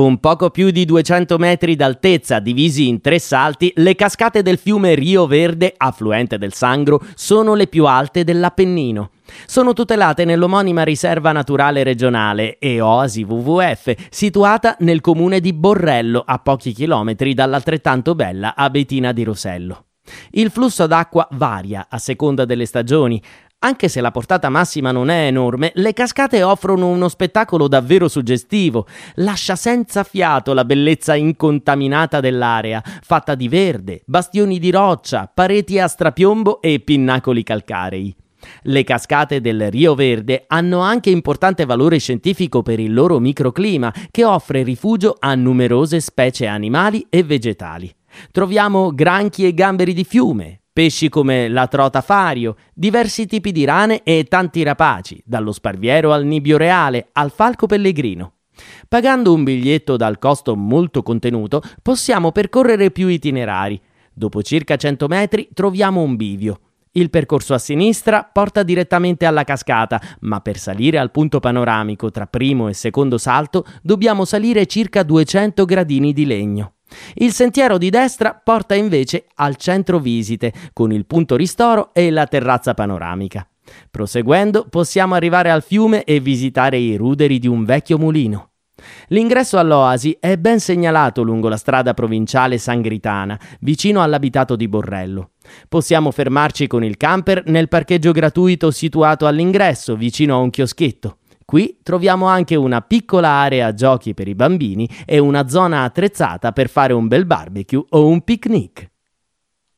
Con poco più di 200 metri d'altezza divisi in tre salti, le cascate del fiume Rio Verde, affluente del Sangro, sono le più alte dell'Appennino. Sono tutelate nell'omonima riserva naturale regionale e Oasi WWF, situata nel comune di Borrello, a pochi chilometri dall'altrettanto bella Abetina di Rosello. Il flusso d'acqua varia a seconda delle stagioni. Anche se la portata massima non è enorme, le cascate offrono uno spettacolo davvero suggestivo. Lascia senza fiato la bellezza incontaminata dell'area, fatta di verde, bastioni di roccia, pareti a strapiombo e pinnacoli calcarei. Le cascate del Rio Verde hanno anche importante valore scientifico per il loro microclima, che offre rifugio a numerose specie animali e vegetali. Troviamo granchi e gamberi di fiume, pesci come la trota fario, diversi tipi di rane e tanti rapaci, dallo sparviero al nibbio reale al falco pellegrino. Pagando un biglietto dal costo molto contenuto, possiamo percorrere più itinerari. Dopo circa 100 metri troviamo un bivio. Il percorso a sinistra porta direttamente alla cascata, ma per salire al punto panoramico tra primo e secondo salto dobbiamo salire circa 200 gradini di legno. Il sentiero di destra porta invece al centro visite, con il punto ristoro e la terrazza panoramica. Proseguendo possiamo arrivare al fiume e visitare i ruderi di un vecchio mulino. L'ingresso all'oasi è ben segnalato lungo la strada provinciale Sangritana, vicino all'abitato di Borrello. Possiamo fermarci con il camper nel parcheggio gratuito situato all'ingresso, vicino a un chioschetto. Qui troviamo anche una piccola area giochi per i bambini e una zona attrezzata per fare un bel barbecue o un picnic.